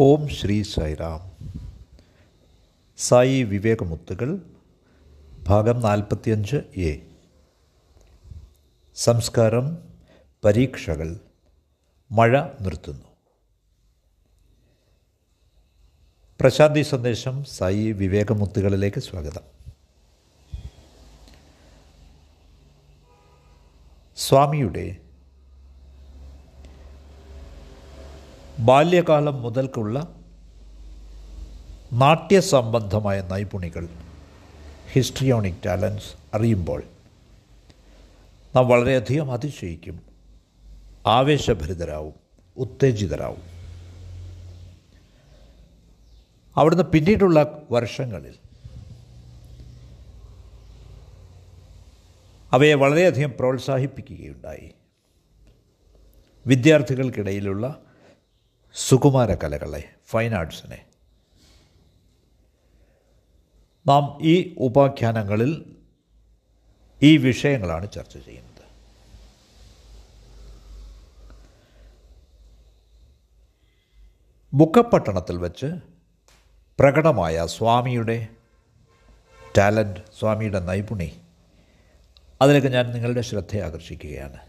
ഓം ശ്രീ സായിറാം സായി വിവേകമുത്തുകൾ ഭാഗം നാൽപ്പത്തിയഞ്ച് എ. സംസ്കാരം പരീക്ഷകൾ മഴ നിർത്തുന്നു. പ്രശാന്തി സന്ദേശം സായി വിവേകമുത്തുകളിലേക്ക് സ്വാഗതം. സ്വാമിയുടെ ബാല്യകാലം മുതൽക്കുള്ള നാട്യസംബന്ധമായ നൈപുണികൾ ഹിസ്ട്രിയോണിക് ടാലൻസ് അറിയുമ്പോൾ നാം വളരെയധികം അതിശയിക്കും ആവേശഭരിതരാവും ഉത്തേജിതരാവും. അവിടുന്ന് പിന്നീടുള്ള വർഷങ്ങളിൽ അവയെ വളരെയധികം പ്രോത്സാഹിപ്പിക്കുകയുണ്ടായി. വിദ്യാർത്ഥികൾക്കിടയിലുള്ള സുകുമാര കലകളെ ഫൈൻ ആർട്സിനെ നാം ഈ ഉപാഖ്യാനങ്ങളിൽ ഈ വിഷയങ്ങളാണ് ചർച്ച ചെയ്യുന്നത്. ബുക്കപ്പട്ടണത്തിൽ വെച്ച് പ്രകടമായ സ്വാമിയുടെ ടാലന്റ് സ്വാമിയുടെ നൈപുണി അതിലേക്ക് ഞാൻ നിങ്ങളുടെ ശ്രദ്ധ ആകർഷിക്കുകയാണ്.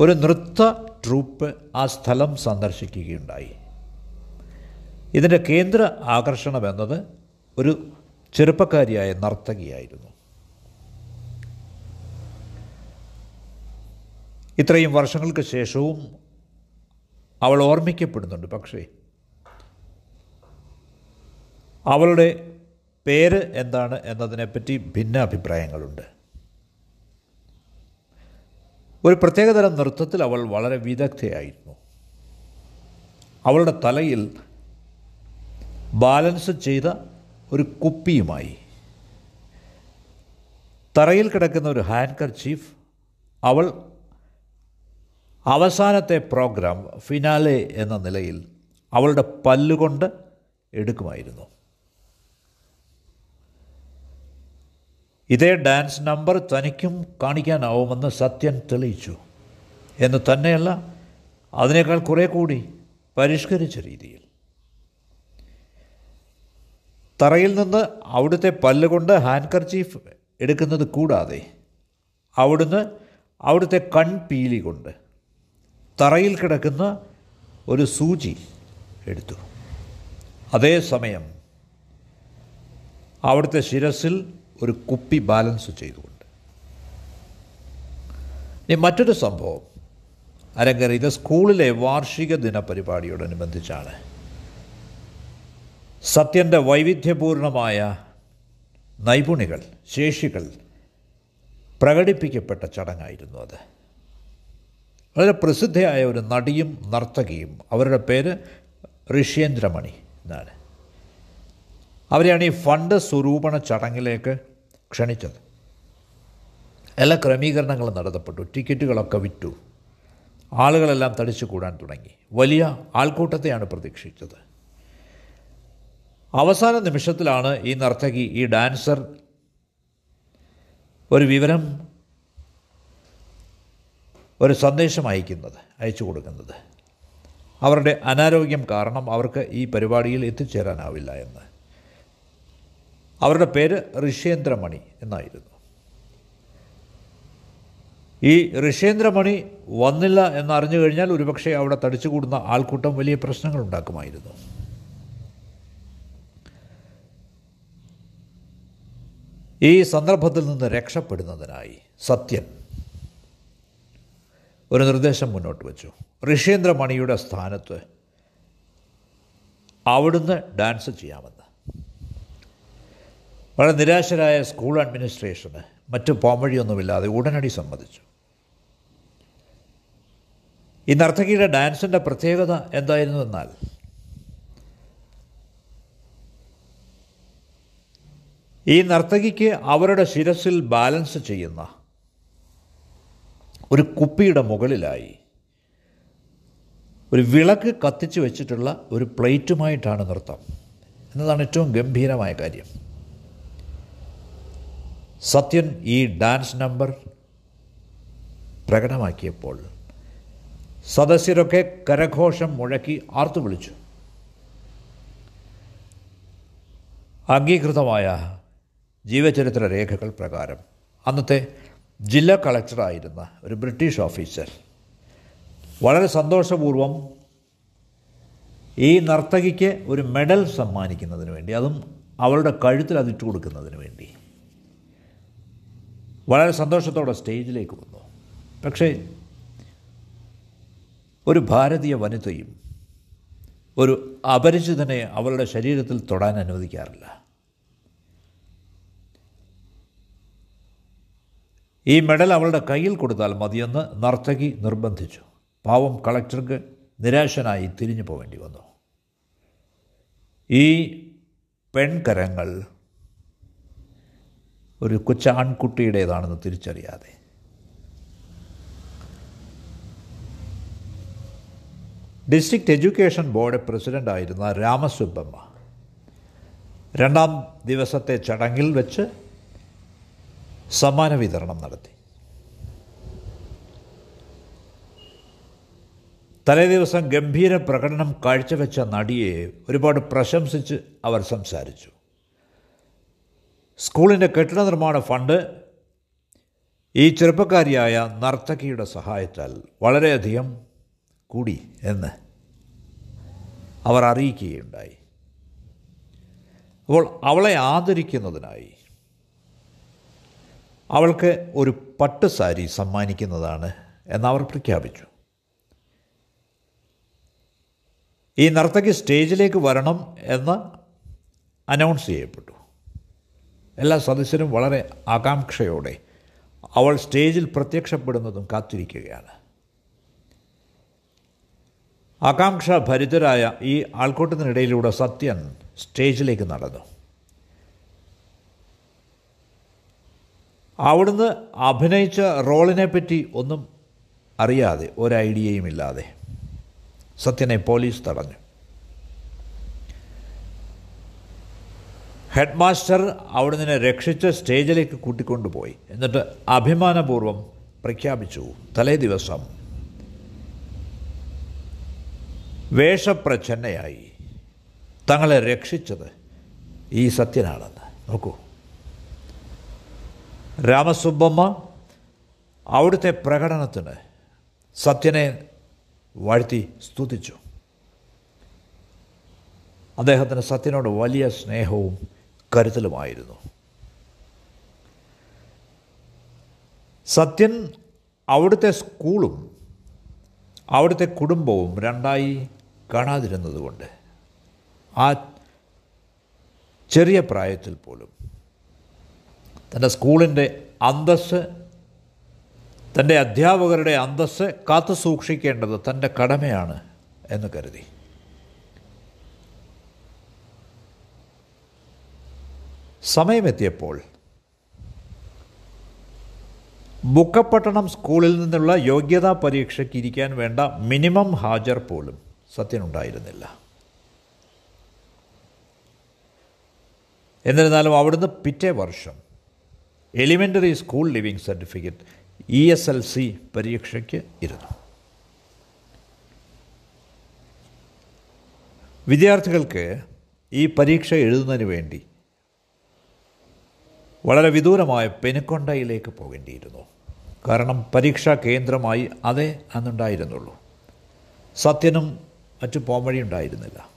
ഒരു നൃത്ത ട്രൂപ്പ് ആ സ്ഥലം സന്ദർശിക്കുകയുണ്ടായി. ഇതിന്റെ കേന്ദ്ര ആകർഷണം എന്നത് ഒരു ചെറുപ്പക്കാരിയായ നർത്തകിയായിരുന്നു. ഇത്രയും വർഷങ്ങൾക്ക് ശേഷവും അവൾ ഓർമ്മിക്കപ്പെടുന്നുണ്ട്. പക്ഷേ അവളുടെ പേര് എന്താണ് എന്നതിനെപ്പറ്റി ഭിന്ന അഭിപ്രായങ്ങളുണ്ട് ഒരു പ്രത്യേകതരം നൃത്തത്തിൽ അവൾ വളരെ വിദഗ്ധയായിരുന്നു. അവളുടെ തലയിൽ ബാലൻസ് ചെയ്ത ഒരു കുപ്പിയുമായി. തറയിൽ കിടക്കുന്ന ഒരു ഹാൻഡ് കർച്ചീഫ് അവൾ അവസാനത്തെ പ്രോഗ്രാം ഫിനാലെ എന്ന നിലയിൽ അവളുടെ പല്ലുകൊണ്ട് എടുക്കുമായിരുന്നു. ഇതേ ഡാൻസ് നമ്പർ തനിക്കും കാണിക്കാനാവുമെന്ന് സത്യൻ തെളിയിച്ചു. എന്ന് തന്നെയല്ല അതിനേക്കാൾ കുറേ കൂടി പരിഷ്കരിച്ച രീതിയിൽ. തറയിൽ നിന്ന് അവിടുത്തെ പല്ലുകൊണ്ട് ഹാൻഡ് കർച്ചീഫ് എടുക്കുന്നത് കൂടാതെ അവിടുന്ന് അവിടുത്തെ കൺപീലി കൊണ്ട് തറയിൽ കിടക്കുന്ന ഒരു സൂചി എടുത്തു. അതേസമയം അവിടുത്തെ ശിരസിൽ ഒരു കുപ്പി ബാലൻസ് ചെയ്തുകൊണ്ട്. ഇനി മറ്റൊരു സംഭവം. അരങ്ങേറി ഇത് സ്കൂളിലെ വാർഷിക ദിന പരിപാടിയോടനുബന്ധിച്ചാണ് സത്യന്റെ വൈവിധ്യപൂർണമായ നൈപുണികൾ ശേഷികൾ പ്രകടിപ്പിക്കപ്പെട്ട ചടങ്ങായിരുന്നു അത്. വളരെ പ്രസിദ്ധയായ ഒരു നടിയും നർത്തകിയും അവരുടെ പേര് ഋഷ്യേന്ദ്രമണി എന്നാണ്. അവരെയാണ് ഈ ഫണ്ട് സ്വരൂപണ ചടങ്ങിലേക്ക് ക്ഷണിച്ചത്. എല്ലാ ക്രമീകരണങ്ങളും നടത്തപ്പെട്ടു. ടിക്കറ്റുകളൊക്കെ വിറ്റു. ആളുകളെല്ലാം തടിച്ചു കൂടാൻ തുടങ്ങി. വലിയ ആൾക്കൂട്ടത്തെയാണ് പ്രതീക്ഷിച്ചത്. അവസാന നിമിഷത്തിലാണ് ഈ നർത്തകി ഈ ഡാൻസർ ഒരു വിവരം ഒരു സന്ദേശം അയക്കുന്നത് അയച്ചു കൊടുക്കുന്നത്. അവരുടെ അനാരോഗ്യം കാരണം അവർക്ക് ഈ പരിപാടിയിൽ എത്തിച്ചേരാനാവില്ല എന്ന്. അവരുടെ പേര് ഋഷേന്ദ്രമണി എന്നായിരുന്നു. ഈ ഋഷേന്ദ്രമണി വന്നില്ല എന്നറിഞ്ഞു കഴിഞ്ഞാൽ ഒരുപക്ഷെ അവിടെ തടിച്ചുകൂടുന്ന ആൾക്കൂട്ടം വലിയ പ്രശ്നങ്ങൾ ഉണ്ടാക്കുമായിരുന്നു. ഈ സന്ദർഭത്തിൽ നിന്ന് രക്ഷപ്പെടുന്നതിനായി സത്യൻ ഒരു നിർദ്ദേശം മുന്നോട്ട് വച്ചു. ഋഷേന്ദ്രമണിയുടെ സ്ഥാനത്ത് അവിടുന്ന് ഡാൻസ് ചെയ്യാമെന്ന്. വളരെ നിരാശരായ സ്കൂൾ അഡ്മിനിസ്ട്രേഷന് മറ്റു പോംവഴിയൊന്നുമില്ലാതെ ഉടനടി സമ്മതിച്ചു. ഈ നർത്തകിയുടെ ഡാൻസിന്റെ പ്രത്യേകത എന്തായിരുന്നു എന്നാൽ ഈ നർത്തകിക്ക് അവരുടെ ശിരസിൽ ബാലൻസ് ചെയ്യുന്ന ഒരു കുപ്പിയുടെ മുകളിലായി ഒരു വിളക്ക് കത്തിച്ച് വെച്ചിട്ടുള്ള ഒരു പ്ലേറ്റുമായിട്ടാണ് നൃത്തം. എന്നതാണ് ഏറ്റവും ഗംഭീരമായ കാര്യം. സത്യൻ ഈ ഡാൻസ് നമ്പർ പ്രകടമാക്കിയപ്പോൾ സദസ്യരൊക്കെ കരഘോഷം മുഴക്കി ആർത്തു വിളിച്ചു. അംഗീകൃതമായ ജീവചരിത്ര രേഖകൾ പ്രകാരം അന്നത്തെ ജില്ലാ കളക്ടറായിരുന്ന ഒരു ബ്രിട്ടീഷ് ഓഫീസർ വളരെ സന്തോഷപൂർവം ഈ നർത്തകിക്ക് ഒരു മെഡൽ സമ്മാനിക്കുന്നതിന് വേണ്ടി അതും അവളുടെ കഴുത്തിൽ അതിട്ട് കൊടുക്കുന്നതിന് വേണ്ടി വളരെ സന്തോഷത്തോടെ സ്റ്റേജിലേക്ക് വന്നു. പക്ഷേ ഒരു ഭാരതീയ വനിതയും ഒരു അപരിചിതനെ അവളുടെ ശരീരത്തിൽ തൊടാൻ അനുവദിക്കാറില്ല. ഈ മെഡൽ അവളുടെ കയ്യിൽ കൊടുത്താൽ മതിയെന്ന് നർത്തകി നിർബന്ധിച്ചു. പാവം കളക്ടർക്ക് നിരാശനായി തിരിഞ്ഞു പോവേണ്ടി വന്നു. ഈ പെൺകരങ്ങൾ ഒരു കൊച്ചാൺകുട്ടിയുടേതാണെന്ന് തിരിച്ചറിയാതെ. ഡിസ്ട്രിക്റ്റ് എഡ്യൂക്കേഷൻ ബോർഡ് പ്രസിഡന്റായിരുന്ന രാമസുബ്ബമ്മ രണ്ടാം ദിവസത്തെ ചടങ്ങിൽ വെച്ച് സമ്മാന വിതരണം നടത്തി. തലേദിവസം ഗംഭീര പ്രകടനം കാഴ്ചവെച്ച നടിയെ ഒരുപാട് പ്രശംസിച്ച് അവർ സംസാരിച്ചു. സ്കൂളിന്റെ കെട്ടിട നിർമ്മാണ ഫണ്ട് ഈ ചെറുപ്പക്കാരിയായ നർത്തകിയുടെ സഹായത്താൽ വളരെയധികം കൂടി എന്ന് അവർ അറിയിക്കുകയുണ്ടായി. അപ്പോൾ അവളെ ആദരിക്കുന്നതിനായി അവൾക്ക് ഒരു പട്ട് സാരി സമ്മാനിക്കുന്നതാണ് എന്നവർ പ്രഖ്യാപിച്ചു. ഈ നർത്തകി സ്റ്റേജിലേക്ക് വരണം എന്ന് അനൗൺസ് ചെയ്യപ്പെട്ടു. എല്ലാ സദസ്യരും വളരെ ആകാംക്ഷയോടെ അവൾ സ്റ്റേജിൽ പ്രത്യക്ഷപ്പെടുന്നതും കാത്തിരിക്കുകയാണ്. ആകാംക്ഷ ഭരിതരായ ഈ ആൾക്കൂട്ടത്തിനിടയിലൂടെ സത്യൻ സ്റ്റേജിലേക്ക് നടന്നു. അവിടുന്ന് അഭിനയിച്ച റോളിനെ പറ്റി ഒന്നും അറിയാതെ ഒരു ഐഡിയയും ഇല്ലാതെ സത്യനെ പോലീസ് തടഞ്ഞു. ഹെഡ് മാസ്റ്റർ അവിടെ നിന്നെ രക്ഷിച്ച് സ്റ്റേജിലേക്ക് കൂട്ടിക്കൊണ്ടുപോയി. എന്നിട്ട് അഭിമാനപൂർവം പ്രഖ്യാപിച്ചു തലേ ദിവസം വേഷപ്രച്ഛന്നയായി തങ്ങളെ രക്ഷിച്ചത് ഈ സത്യനാണെന്ന്. നോക്കൂ. രാമസുബ്ബമ്മ അവിടുത്തെ പ്രകടനത്തിന് സത്യനെ വാഴ്ത്തി സ്തുതിച്ചു. അദ്ദേഹത്തിന് സത്യനോട് വലിയ സ്നേഹവും കരുതലുമായിരുന്നു. സത്യൻ അവിടുത്തെ സ്കൂളും അവിടുത്തെ കുടുംബവും രണ്ടായി കാണാതിരുന്നതുകൊണ്ട് ആ ചെറിയ പ്രായത്തിൽ പോലും തന്റെ സ്കൂളിന്റെ അന്തസ് തന്റെ അധ്യാപകരുടെ അന്തസ് കാത്തു സൂക്ഷിക്കേണ്ടത് തന്റെ കടമയാണ് എന്ന് കരുതി. സമയമെത്തിയപ്പോൾ ബുക്കപ്പട്ടണം സ്കൂളിൽ നിന്നുള്ള യോഗ്യതാ പരീക്ഷയ്ക്ക് ഇരിക്കാൻ വേണ്ട മിനിമം ഹാജർ പോലും സത്യനുണ്ടായിരുന്നില്ല. എന്നിരുന്നാലും അവിടുന്ന് പിറ്റേ വർഷം elementary school leaving certificate E S L C പരീക്ഷയ്ക്ക് ഇരുന്നു. വിദ്യാർത്ഥികൾക്ക് ഈ പരീക്ഷ എഴുതുന്നതിന് വേണ്ടി വളരെ വിദൂരമായ പെനുക്കൊണ്ടയിലേക്ക് പോകേണ്ടിയിരുന്നു. കാരണം പരീക്ഷാ കേന്ദ്രമായി അതേ അന്നുണ്ടായിരുന്നുള്ളൂ. സത്യനും മറ്റു പോംവഴി ഉണ്ടായിരുന്നില്ല.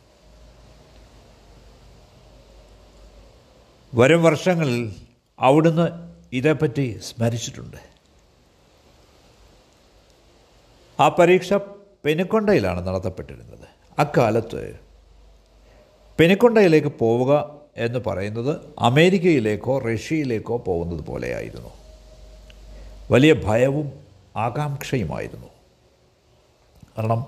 വരും വർഷങ്ങളിൽ അവിടുന്ന് ഇതേപ്പറ്റി സ്മരിച്ചിട്ടുണ്ട്. ആ പരീക്ഷ പെനുക്കൊണ്ടയിലാണ് നടത്തപ്പെട്ടിരുന്നത്. അക്കാലത്ത് പെനുക്കൊണ്ടയിലേക്ക് പോവുക എന്ന് പറയുന്നത് അമേരിക്കയിലേക്കോ റഷ്യയിലേക്കോ പോകുന്നത് പോലെയായിരുന്നു. വലിയ ഭയവും ആകാംക്ഷയുമായിരുന്നു. കാരണം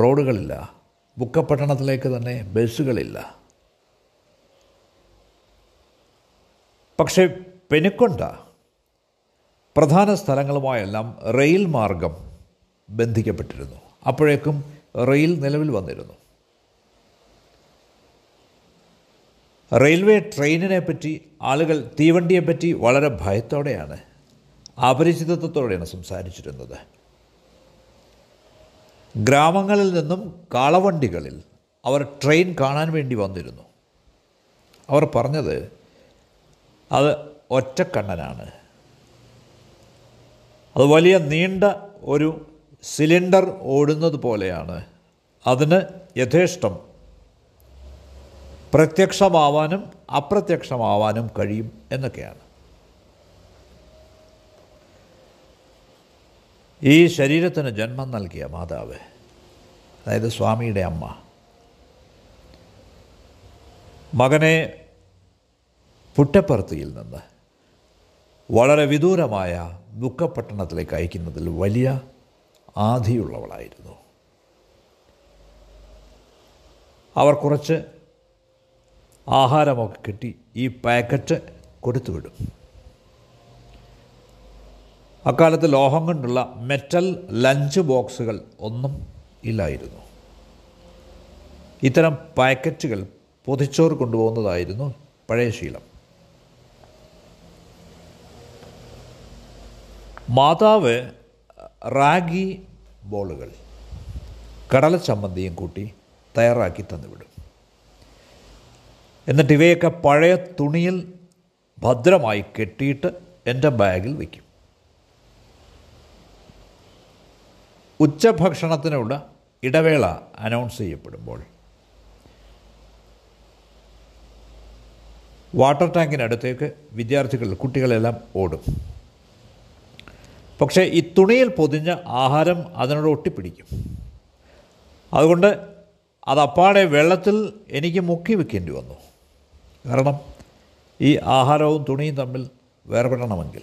റോഡുകളില്ല ബുക്കപ്പട്ടണത്തിലേക്ക് തന്നെ ബസ്സുകളില്ല. പക്ഷേ പെനുക്കൊണ്ട പ്രധാന സ്ഥലങ്ങളുമായെല്ലാം റെയിൽ മാർഗം ബന്ധിക്കപ്പെട്ടിരുന്നു. അപ്പോഴേക്കും റെയിൽ നിലവിൽ വന്നിരുന്നു. റെയിൽവേ ട്രെയിനിനെ പറ്റി ആളുകൾ തീവണ്ടിയെപ്പറ്റി വളരെ ഭയത്തോടെയാണ് അപരിചിതത്വത്തോടെയാണ് സംസാരിച്ചിരുന്നത്. ഗ്രാമങ്ങളിൽ നിന്നും കാളവണ്ടികളിൽ അവർ ട്രെയിൻ കാണാൻ വേണ്ടി വന്നിരുന്നു. അവർ പറഞ്ഞത് അത് ഒറ്റക്കണ്ണനാണ്. അത് വലിയ നീണ്ട ഒരു സിലിണ്ടർ ഓടുന്നത് പോലെയാണ്. അതിന് യഥേഷ്ടം പ്രത്യക്ഷമാവാനും അപ്രത്യക്ഷമാവാനും കഴിയും എന്നൊക്കെയാണ്. ഈ ശരീരത്തിന് ജന്മം നൽകിയ മാതാവ് അതായത് സ്വാമിയുടെ അമ്മ മകനെ പുറ്റപ്പർത്തിയിൽ നിന്ന് വളരെ വിദൂരമായ ദുഃഖപട്ടണത്തിലേക്ക് അയക്കുന്നതിൽ വലിയ ആധിയുള്ളവളായിരുന്നു. അവർ കുറച്ച് ആഹാരമൊക്കെ കിട്ടി. ഈ പാക്കറ്റ് കൊടുത്തുവിടും അക്കാലത്ത് ലോഹം കൊണ്ടുള്ള മെറ്റൽ ലഞ്ച് ബോക്സുകൾ ഒന്നും ഇല്ലായിരുന്നു. ഇത്തരം പാക്കറ്റുകൾ പൊതിച്ചോർ കൊണ്ടുപോകുന്നതായിരുന്നു പഴയ ശീലം. മാതാവ് റാഗി ബോളുകൾ കടല ചമ്മന്തിയും കൂട്ടി തയ്യാറാക്കി തന്നുവിടും. എന്നിട്ട് ഇവയൊക്കെ പഴയ തുണിയിൽ ഭദ്രമായി കെട്ടിയിട്ട് എന്റെ ബാഗിൽ വയ്ക്കും. ഉച്ചഭക്ഷണത്തിനുള്ള ഇടവേള അനൗൺസ് ചെയ്യപ്പെടുമ്പോൾ വാട്ടർ ടാങ്കിനടുത്തേക്ക് വിദ്യാർത്ഥികൾ കുട്ടികളെല്ലാം ഓടും. പക്ഷേ ഈ തുണിയിൽ പൊതിഞ്ഞ ആഹാരം അതിനോട് ഒട്ടിപ്പിടിക്കും. അതുകൊണ്ട് അതപ്പാടെ വെള്ളത്തിൽ എനിക്ക് മുക്കി വെക്കേണ്ടി വന്നു. കാരണം ഈ ആഹാരവും തുണിയും തമ്മിൽ വേർപെടണമെങ്കിൽ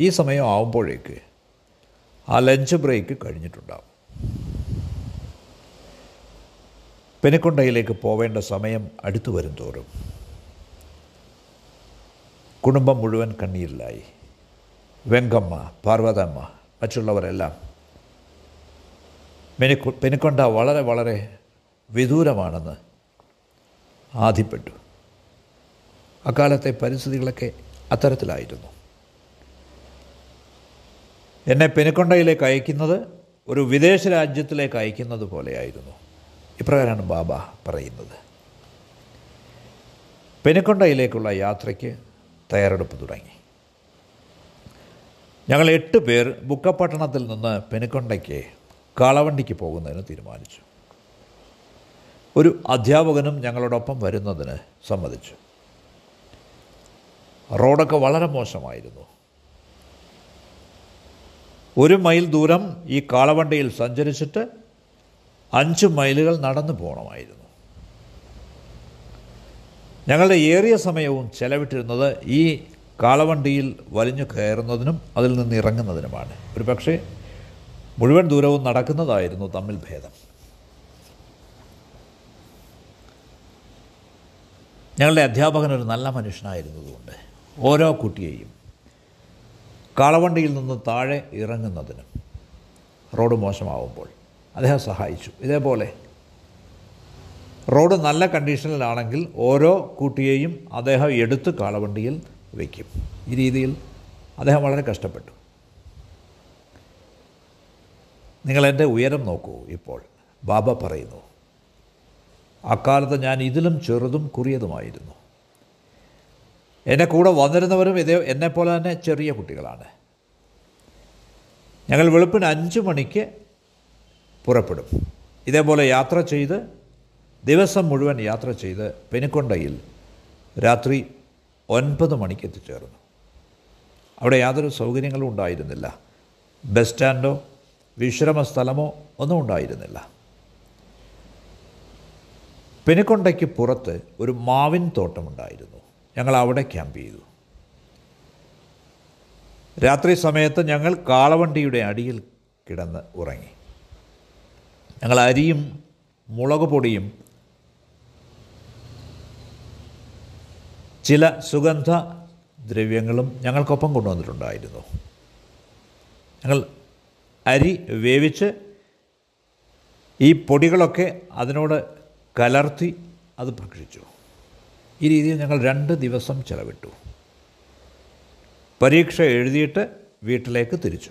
ഈ സമയം ആവുമ്പോഴേക്ക് ആ ലഞ്ച് ബ്രേക്ക് കഴിഞ്ഞിട്ടുണ്ടാവും. പെനിക്കൊണ്ടയിലേക്ക് പോവേണ്ട സമയം അടുത്തു വരും തോറും കുടുംബം മുഴുവൻ കണ്ണീരിലായി. വെങ്കമ്മ പാർവതമ്മ മറ്റുള്ളവരെല്ലാം പെനിക്കൊ പെനിക്കൊണ്ട വളരെ വളരെ വിദൂരമാണെന്ന് ആധിപ്പെട്ടു. അക്കാലത്തെ പരിസ്ഥിതികളൊക്കെ അത്തരത്തിലായിരുന്നു. എന്നെ പെനുക്കൊണ്ടയിലേക്ക് അയക്കുന്നത് ഒരു വിദേശ രാജ്യത്തിലേക്ക് അയക്കുന്നത് പോലെയായിരുന്നു. ഇപ്രകാരമാണ് ബാബ പറയുന്നത്. പെനുക്കൊണ്ടയിലേക്കുള്ള യാത്രയ്ക്ക് തയ്യാറെടുപ്പ് തുടങ്ങി. ഞങ്ങൾ എട്ട് പേർ ബുക്കപട്ടണത്തിൽ നിന്ന് പെനുക്കൊണ്ടയ്ക്ക് കാളവണ്ടിക്ക് പോകുന്നതിന് തീരുമാനിച്ചു. ഒരു അധ്യാപകനും ഞങ്ങളോടൊപ്പം വരുന്നതിന് സമ്മതിച്ചു. റോഡൊക്കെ വളരെ മോശമായിരുന്നു. ഒരു മൈൽ ദൂരം ഈ കാളവണ്ടിയിൽ സഞ്ചരിച്ചിട്ട് അഞ്ച് മൈലുകൾ നടന്നു പോകണമായിരുന്നു ഞങ്ങളുടെ ഏറിയ സമയവും ചെലവിട്ടിരുന്നത് ഈ കാളവണ്ടിയിൽ വലിഞ്ഞു കയറുന്നതിനും അതിൽ നിന്ന് ഇറങ്ങുന്നതിനുമാണ്. ഒരു പക്ഷേ മുഴുവൻ ദൂരവും നടക്കുന്നതായിരുന്നു തമ്മിൽ ഭേദം. ഞങ്ങളുടെ അധ്യാപകൻ ഒരു നല്ല മനുഷ്യനായിരുന്നതുകൊണ്ട് ഓരോ കുട്ടിയെയും കാളവണ്ടിയിൽ നിന്ന് താഴെ ഇറങ്ങുന്നതിനും റോഡ് മോശമാവുമ്പോൾ അദ്ദേഹം സഹായിച്ചു. ഇതേപോലെ റോഡ് നല്ല കണ്ടീഷനിലാണെങ്കിൽ ഓരോ കുട്ടിയെയും അദ്ദേഹം എടുത്ത് കാളവണ്ടിയിൽ വയ്ക്കും ഈ രീതിയിൽ അദ്ദേഹം വളരെ കഷ്ടപ്പെട്ടു. നിങ്ങളെന്റെ ഉയരം നോക്കൂ ഇപ്പോൾ. ബാബ പറയുന്നു അക്കാലത്ത് ഞാൻ ഇതിലും ചെറുതും കുറിയതുമായിരുന്നു. എന്നെ കൂടെ വന്നിരുന്നവരും ഇതേ എന്നെപ്പോലെ തന്നെ ചെറിയ കുട്ടികളാണ്. ഞങ്ങൾ വെളുപ്പിന് അഞ്ച് മണിക്ക് പുറപ്പെടും. ഇതേപോലെ യാത്ര ചെയ്ത് ദിവസം മുഴുവൻ യാത്ര ചെയ്ത് പെനിക്കൊണ്ടയിൽ രാത്രി ഒൻപത് മണിക്ക് എത്തിച്ചേർന്നു. അവിടെ യാതൊരു സൗകര്യങ്ങളും ഉണ്ടായിരുന്നില്ല. ബസ് സ്റ്റാൻഡോ വിശ്രമ സ്ഥലമോ ഒന്നും ഉണ്ടായിരുന്നില്ല. പെനിക്കൊണ്ടയ്ക്ക് പുറത്ത് ഒരു മാവിൻ തോട്ടമുണ്ടായിരുന്നു. ഞങ്ങൾ അവിടെ ക്യാമ്പ് ചെയ്തു. രാത്രി സമയത്ത് ഞങ്ങൾ കാളവണ്ടിയുടെ അടിയിൽ കിടന്ന് ഉറങ്ങി. ഞങ്ങൾ അരിയും മുളക് പൊടിയും ചില സുഗന്ധ ദ്രവ്യങ്ങളും ഞങ്ങൾക്കൊപ്പം കൊണ്ടുവന്നിട്ടുണ്ടായിരുന്നു. ഞങ്ങൾ അരി വേവിച്ച് ഈ പൊടികളൊക്കെ അതിനോട് കലർത്തി അത് ഭക്ഷിച്ചു ഈ രീതിയിൽ ഞങ്ങൾ രണ്ട് ദിവസം ചെലവിട്ടു. പരീക്ഷ എഴുതിയിട്ട് വീട്ടിലേക്ക് തിരിച്ചു.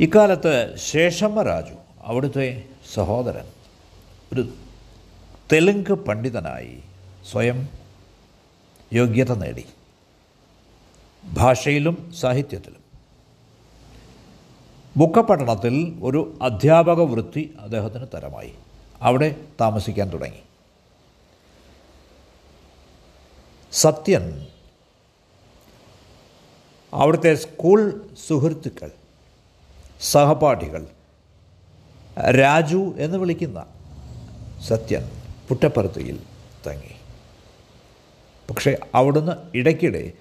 ഇക്കാലത്ത് ശേഷമ്മ രാജു അവിടുത്തെ സഹോദരൻ ഒരു തെലുങ്ക് പണ്ഡിതനായി സ്വയം യോഗ്യത നേടി. ഭാഷയിലും സാഹിത്യത്തിലും. ബുക്കപട്ടണത്തിൽ ഒരു അധ്യാപക വൃത്തി അദ്ദേഹത്തിന് തരമായി. അവിടെ താമസിക്കാൻ തുടങ്ങി. സത്യൻ അവിടുത്തെ സ്കൂൾ സുഹൃത്തുക്കൾ സഹപാഠികൾ രാജു എന്ന് വിളിക്കുന്ന സത്യൻ പുറ്റപ്പുറത്തിയിൽ തങ്ങി. പക്ഷേ അവിടുന്ന് ഇടയ്ക്കിടെ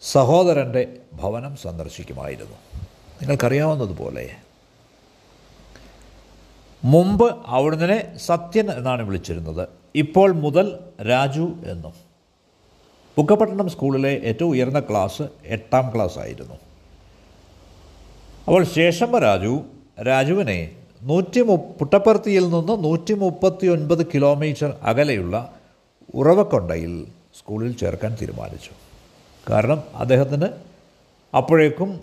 സഹോദരന്റെ ഭവനം സന്ദർശിക്കുമായിരുന്നു. നിങ്ങൾക്കറിയാവുന്നതുപോലെ മുമ്പ് അവിടുന്ന് സത്യൻ എന്നാണ് വിളിച്ചിരുന്നത്. ഇപ്പോൾ മുതൽ രാജു എന്നും. പുക്കപട്ടണം സ്കൂളിലെ ഏറ്റവും ഉയർന്ന ക്ലാസ് എട്ടാം ക്ലാസ് ആയിരുന്നു അപ്പോൾ ശേഷം രാജു രാജുവിനെ നൂറ്റി മു പുട്ടപ്പർത്തിയിൽ നിന്ന് നൂറ്റി മുപ്പത്തി ഒൻപത് കിലോമീറ്റർ അകലെയുള്ള ഉറവക്കൊണ്ടയിൽ സ്കൂളിൽ ചേർക്കാൻ തീരുമാനിച്ചു. കാരണം അദ്ദേഹത്തിന് അപ്പോഴേക്കും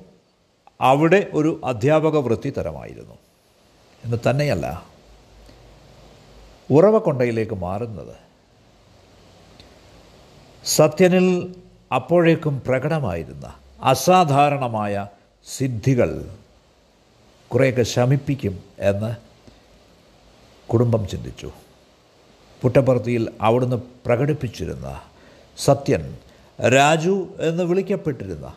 അവിടെ ഒരു അധ്യാപക വൃത്തി തരമായിരുന്നു എന്ന് തന്നെയല്ല. ഉറവക്കൊണ്ടയിലേക്ക് മാറുന്നത്. സത്യനിൽ അപ്പോഴേക്കും പ്രകടമായിരുന്ന അസാധാരണമായ സിദ്ധികൾ കുറേയൊക്കെ ശമിപ്പിക്കും എന്ന് കുടുംബം ചിന്തിച്ചു. പുട്ടപ്പുറത്തിയിൽ അവിടുന്ന് പ്രകടിപ്പിച്ചിരുന്ന സത്യൻ രാജു എന്ന് വിളിക്കപ്പെട്ടിരുന്ന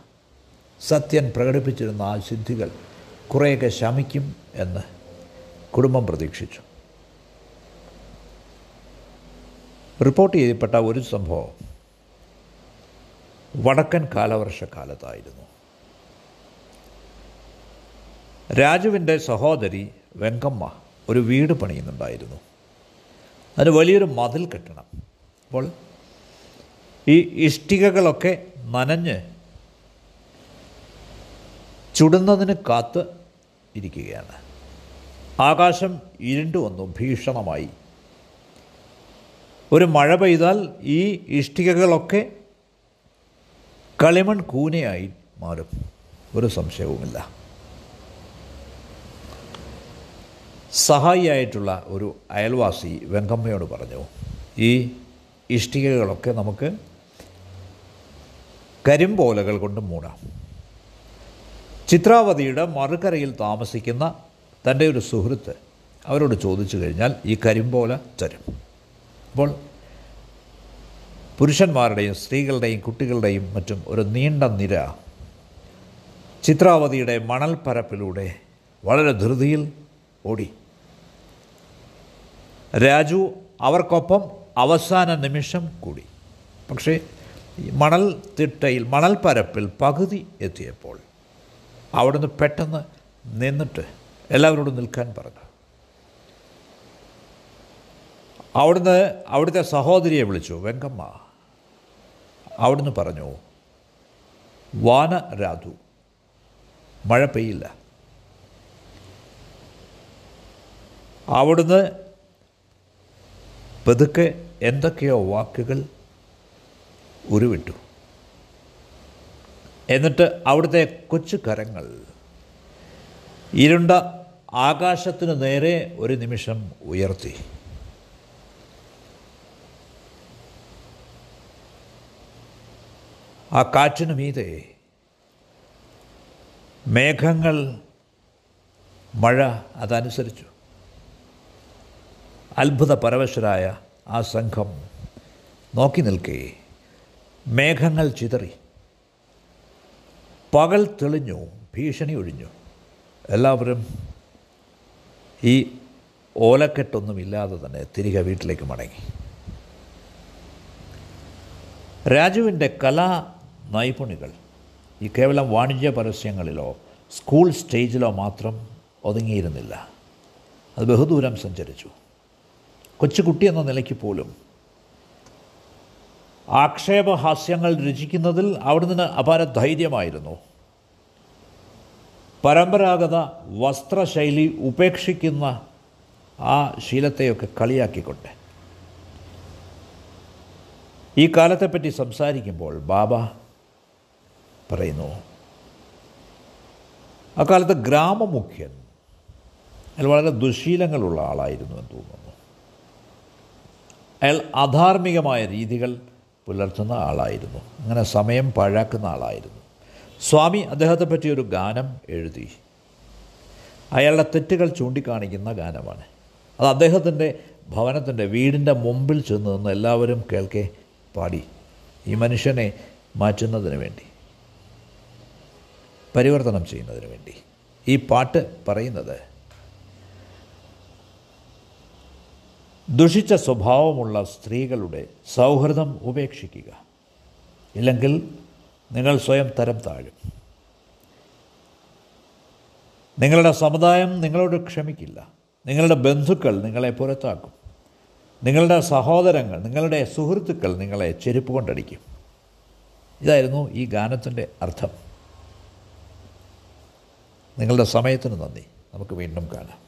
സത്യൻ പ്രകടിപ്പിച്ചിരുന്ന ആ സിദ്ധികൾ കുറേയൊക്കെ ശമിക്കും എന്ന് കുടുംബം പ്രതീക്ഷിച്ചു. റിപ്പോർട്ട് ചെയ്യപ്പെട്ട ഒരു സംഭവം വടക്കൻ കാലവർഷക്കാലത്തായിരുന്നു. രാജുവിന്റെ സഹോദരി വെങ്കമ്മ ഒരു വീട് പണിയുന്നുണ്ടായിരുന്നു. അതിന് വലിയൊരു മതിൽ കെട്ടണം. അപ്പോൾ ഈ ഇഷ്ടികകളൊക്കെ നനഞ്ഞ് ചുടുന്നതിന് കാത്ത് ഇരിക്കുകയാണ്. ആകാശം ഇരുണ്ടു വന്നു ഭീഷണമായി. ഒരു മഴ പെയ്താൽ ഈ ഇഷ്ടികകളൊക്കെ കളിമൺ കൂനയായി മാറും. ഒരു സംശയവുമില്ല. സഹായിയായിട്ടുള്ള ഒരു അയൽവാസി വെങ്കമ്മയോട് പറഞ്ഞു ഈ ഇഷ്ടികകളൊക്കെ നമുക്ക് കരിമ്പോലകൾ കൊണ്ട് മൂടാം. ചിത്രാവതിയുടെ മറുകരയിൽ താമസിക്കുന്ന തന്റെ ഒരു സുഹൃത്ത് അവരോട് ചോദിച്ചു കഴിഞ്ഞാൽ ഈ കരിമ്പോല തരും. അപ്പോൾ പുരുഷന്മാരുടെയും സ്ത്രീകളുടെയും കുട്ടികളുടെയും മറ്റും ഒരു നീണ്ട നിര ചിത്രാവതിയുടെ മണൽപ്പരപ്പിലൂടെ വളരെ ധൃതിയിൽ ഓടി. രാജു അവർക്കൊപ്പം അവസാന നിമിഷം കൂടി. പക്ഷേ മണൽ തിട്ടയിൽ മണൽപ്പരപ്പിൽ പകുതി എത്തിയപ്പോൾ അവിടുന്ന് പെട്ടെന്ന് നിന്നിട്ട് എല്ലാവരോടും നിൽക്കാൻ പറഞ്ഞു. അവിടുന്ന് അവിടുത്തെ സഹോദരിയെ വിളിച്ചു വെങ്കമ്മ. അവിടുന്ന് പറഞ്ഞു വാന രാധു മഴ പെയ്യില്ല. അവിടുന്ന് പതുക്കെ എന്തൊക്കെയോ വാക്കുകൾ ഉരുവിട്ടു. എന്നിട്ട് അവിടുത്തെ കൊച്ചു കരങ്ങൾ ഇരുണ്ട ആകാശത്തിനു നേരെ ഒരു നിമിഷം ഉയർത്തി. ആ കാറ്റിനു മീതെ മേഘങ്ങൾ മഴ അതനുസരിച്ചു. അത്ഭുത പരവശരായ ആ സംഘം നോക്കി നിൽക്കേ. മേഘങ്ങൾ ചിതറി. പകൽ തെളിഞ്ഞു ഭീഷണി ഒഴിഞ്ഞു. എല്ലാവരും ഈ ഓലക്കെട്ടൊന്നുമില്ലാതെ തന്നെ തിരികെ വീട്ടിലേക്ക് മടങ്ങി. രാജുവിന്റെ കലാ നൈപുണികൾ ഈ കേവലം വാണിജ്യ പരസ്യങ്ങളിലോ സ്കൂൾ സ്റ്റേജിലോ മാത്രം ഒതുങ്ങിയിരുന്നില്ല. അത് ബഹുദൂരം സഞ്ചരിച്ചു. കൊച്ചുകുട്ടി എന്ന നിലയ്ക്ക് പോലും ആക്ഷേപഹാസ്യങ്ങൾ രചിക്കുന്നതിൽ അവിടുന്ന് അപാര ധൈര്യമായിരുന്നു. പരമ്പരാഗത വസ്ത്രശൈലി ഉപേക്ഷിക്കുന്ന ആ ശീലത്തെയൊക്കെ കളിയാക്കിക്കൊണ്ട്. ഈ കാലത്തെപ്പറ്റി സംസാരിക്കുമ്പോൾ ബാബ പറയുന്നു അക്കാലത്ത് ഗ്രാമമുഖ്യൻ അയാൾ വളരെ ദുശീലങ്ങളുള്ള ആളായിരുന്നു എന്ന് തോന്നുന്നു. അയാൾ അധാർമികമായ രീതികൾ പുലർത്തുന്ന ആളായിരുന്നു. അങ്ങനെ സമയം പാഴാക്കുന്ന ആളായിരുന്നു. സ്വാമി അദ്ദേഹത്തെ പറ്റിയൊരു ഗാനം എഴുതി. അയാളുടെ തെറ്റുകൾ ചൂണ്ടിക്കാണിക്കുന്ന ഗാനമാണ്. അത് അദ്ദേഹത്തിന്റെ ഭവനത്തിന്റെ വീടിന്റെ മുമ്പിൽ ചെന്ന് നിന്ന് എല്ലാവരും കേൾക്കെ പാടി. ഈ മനുഷ്യനെ മാറ്റുന്നതിന് വേണ്ടി. പരിവർത്തനം ചെയ്യുന്നതിന് വേണ്ടി. ഈ പാട്ട് പറയുന്നത് ദുഷിച്ച സ്വഭാവമുള്ള സ്ത്രീകളുടെ സൗഹൃദം ഉപേക്ഷിക്കുക. ഇല്ലെങ്കിൽ നിങ്ങൾ സ്വയം തരം താഴും. നിങ്ങളുടെ സമുദായം നിങ്ങളോട് ക്ഷമിക്കില്ല. നിങ്ങളുടെ ബന്ധുക്കൾ നിങ്ങളെ പുറത്താക്കും. നിങ്ങളുടെ സഹോദരങ്ങൾ നിങ്ങളുടെ സുഹൃത്തുക്കൾ നിങ്ങളെ ചെരുപ്പ് കൊണ്ടടിക്കും. ഇതായിരുന്നു ഈ ഗാനത്തിന്റെ അർത്ഥം. നിങ്ങളുടെ സമയത്തിന് നന്ദി. നമുക്ക് വീണ്ടും കാണാം.